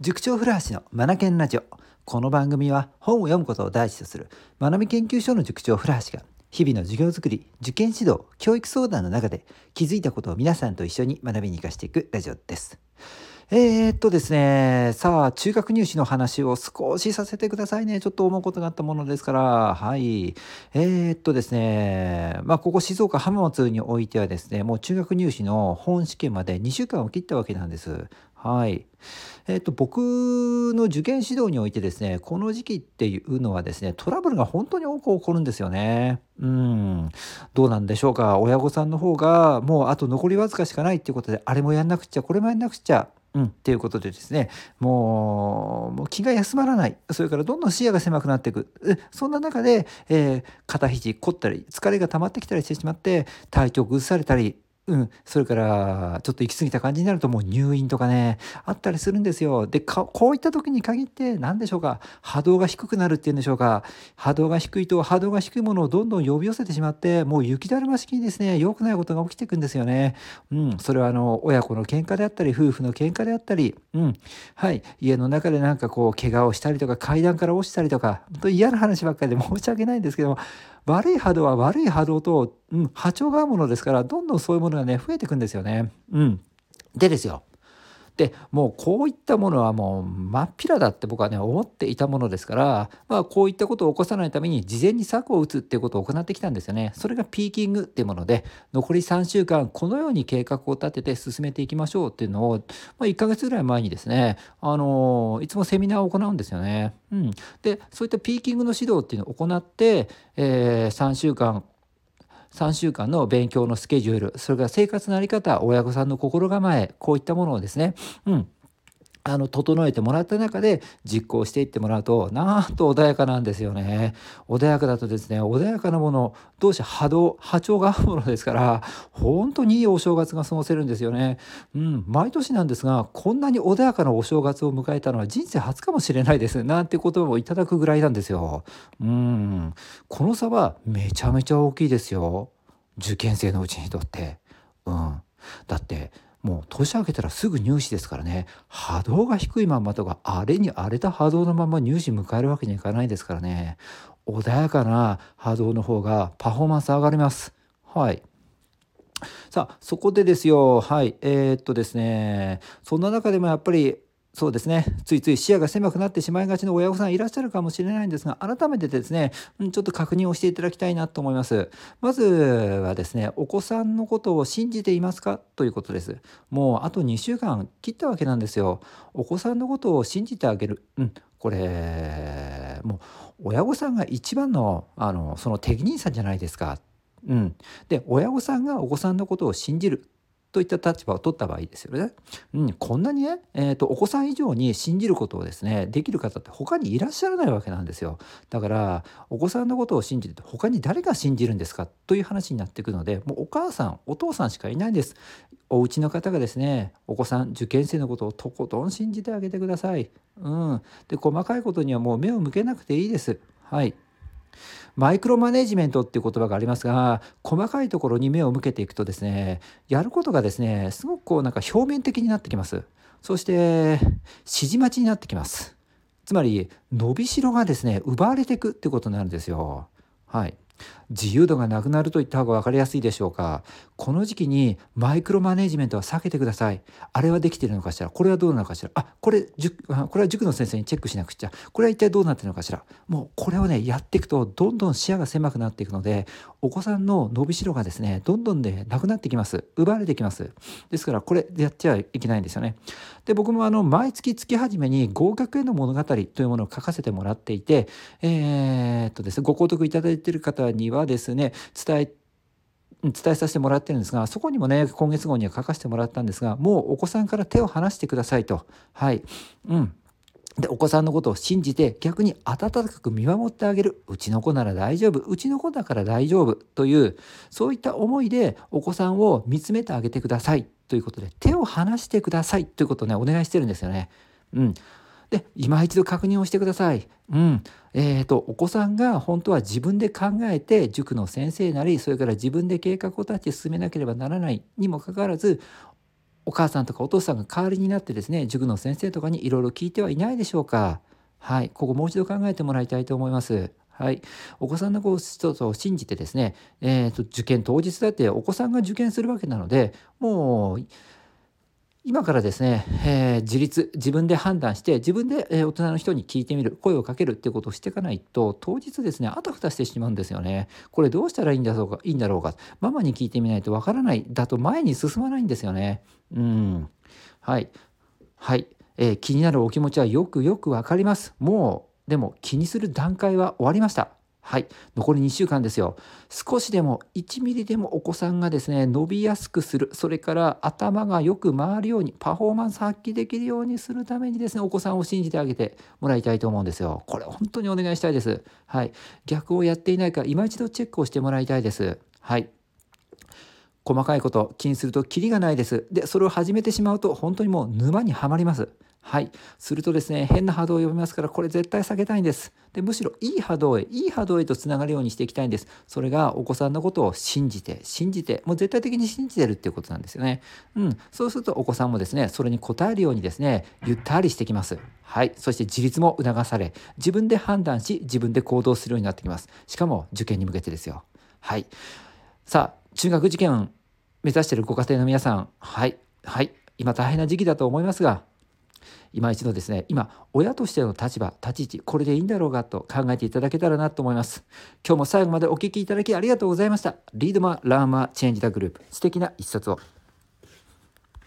塾長古橋のマナケンラジオ。この番組は本を読むことを第一とする学び研究所の塾長古橋が日々の授業づくり受験指導教育相談の中で気づいたことを皆さんと一緒に学びに生かしていくラジオです。えー、っとですねさあ中学入試の話を少しさせてくださいね。ちょっと思うことがあったものですから。はい。えー、っとですねまあここ静岡浜松においてはですねもう中学入試の本試験まで2週間を切ったわけなんです。はい。えっ、と、僕の受験指導においてですね、この時期っていうのはですね、トラブルが本当に多く起こるんですよね。うん。どうなんでしょうか。親御さんの方が、もうあと残りわずかしかないっていうことで、あれもやんなくちゃ、これもやんなくちゃ。うん、っていうことでですねもう気が休まらないそれからどんどん視野が狭くなっていくそんな中で、えー、肩肘凝ったり疲れが溜まってきたりしてしまって体調崩されたりうん、それからちょっと行き過ぎた感じになるともう入院とかねあったりするんですよ。でこういった時に限って何でしょうか。波動が低くなるっていうんでしょうか。波動が低いと波動が低いものをどんどん呼び寄せてしまってもう雪だるま式にですね良くないことが起きていくんですよね。うん、それはあの親子の喧嘩であったり夫婦の喧嘩であったり、うん、はい。家の中でなんかこう怪我をしたりとか階段から落ちたりとか本当嫌な話ばっかりで申し訳ないんですけども悪い波動は悪い波動と、うん、波長が合うものですからどんどんそういうものがね増えていくんですよね。うん、でですよでもうこういったものはもう真っ平だって僕はね思っていたものですから、まあ、こういったことを起こさないために事前に策を打つっていうことを行ってきたんですよね。それがピーキングっていうもので残り3週間このように計画を立てて進めていきましょうっていうのを、まあ、1ヶ月ぐらい前にですね、あのいつもセミナーを行うんですよね。うん、でそういったピーキングの指導っていうのを行って、えー、3週間3週間の勉強のスケジュールそれから生活のあり方親御さんの心構えこういったものをですね、うん、あの整えてもらった中で実行していってもらうとなんと穏やかなんですよね。穏やかだとですね穏やかなもの同士波動波長が合うものですから本当にいいお正月が過ごせるんですよね。うん毎年なんですがこんなに穏やかなお正月を迎えたのは人生初かもしれないです。なんて言葉をいただくぐらいなんですよ。うんこの差はめちゃめちゃ大きいですよ。受験生のうちにとって。うんだってもう年明けたらすぐ入試ですからね。波動が低いまんまとかあれに荒れた波動のまま入試迎えるわけにはいかないですからね。穏やかな波動の方がパフォーマンス上がります。はい。さあそこでですよ。はい。えー、っとですね。そんな中でもやっぱりそうですね。ついつい視野が狭くなってしまいがちの親御さんいらっしゃるかもしれないんですが改めてですねちょっと確認をしていただきたいなと思います。まずはですねお子さんのことを信じていますか？ということです。もうあと2週間切ったわけなんですよ。お子さんのことを信じてあげる。うんこれもう親御さんが一番のあのその適任さんじゃないですか。うん、で親御さんがお子さんのことを信じる。といった立場を取った場合ですよね。うん、こんなにね、えーと、お子さん以上に信じることをですねできる方って他にいらっしゃらないわけなんですよ。だからお子さんのことを信じると他に誰が信じるんですかという話になっていくのでもうお母さんお父さんしかいないんです。お家の方がですねお子さん受験生のことをとことん信じてあげてください。うん、で細かいことにはもう目を向けなくていいです。はいマイクロマネジメントっていう言葉がありますが細かいところに目を向けていくとですねやることがですねすごくこうなんか表面的になってきます。そして指示待ちになってきます。つまり伸びしろがですね奪われていくってことになるんですよ。はい。自由度がなくなると言った方が分かりやすいでしょうか。この時期にマイクロマネジメントは避けてください。あれはできてるのかしら。これはどうなのかしら。あこれこれは塾の先生にチェックしなくちゃ。これは一体どうなってるのかしら。もうこれをねやっていくとどんどん視野が狭くなっていくのでお子さんの伸びしろがですねどんどんでなくなってきます。奪われてきます。ですからこれでやっちゃいけないんですよね。で僕もあの毎月月始めに合格への物語というものを書かせてもらっていてえー、っとですねご購読いただいている方にはですね伝え伝えさせてもらってるんですがそこにもね今月号には書かせてもらったんですがもうお子さんから手を離してくださいと。はい。うん。でお子さんのことを信じて逆に温かく見守ってあげる。うちの子なら大丈夫。うちの子だから大丈夫。というそういった思いでお子さんを見つめてあげてください。ということで手を離してください。ということをねお願いしてるんですよね。うん、で今一度確認をしてください。うん。えーと、お子さんが本当は自分で考えて塾の先生なりそれから自分で計画を立てて進めなければならないにもかかわらずお母さんとかお父さんが代わりになってですね塾の先生とかにいろいろ聞いてはいないでしょうか。はい。ここもう一度考えてもらいたいと思います。はい、お子さんのことを信じてですね、えーと、受験当日だってお子さんが受験するわけなのでもう今からですね、えー、自立自分で判断して自分で、えー、大人の人に聞いてみる声をかけるっていうことをしていかないと当日ですねあたふたしてしまうんですよね。これどうしたらいいんだろうかいいんだろうか。ママに聞いてみないとわからないだと前に進まないんですよね。うん。はい。はい、えー、気になるお気持ちはよくよくわかります。もうでも気にする段階は終わりました。はい、残り2週間ですよ。少しでも1ミリでもお子さんがですね、伸びやすくする、それから頭がよく回るように、パフォーマンス発揮できるようにするためにですね、お子さんを信じてあげてもらいたいと思うんですよ。これ本当にお願いしたいです。はい、逆をやっていないか、今一度チェックをしてもらいたいです。はい。細かいこと気にするとキリがないです。で、それを始めてしまうと本当にもう沼にはまります。はい。するとですね、変な波動を呼びますから、これ絶対避けたいんです。で、むしろいい波動へ、いい波動へとつながるようにしていきたいんです。それがお子さんのことを信じて、信じて、もう絶対的に信じてるっていうことなんですよね。うん。そうするとお子さんもですね、それに応えるようにですね、ゆったりしてきます。はい。そして自立も促され、自分で判断し、自分で行動するようになってきます。しかも受験に向けてですよ。はい。さあ、中学受験目指しているご家庭の皆さん、はい。はい。今大変な時期だと思いますが、今一度ですね今親としての立場立ち位置これでいいんだろうかと考えていただけたらなと思います今日も最後までお聴きいただきありがとうございました Read more, learn more, change the globe 素敵な一冊を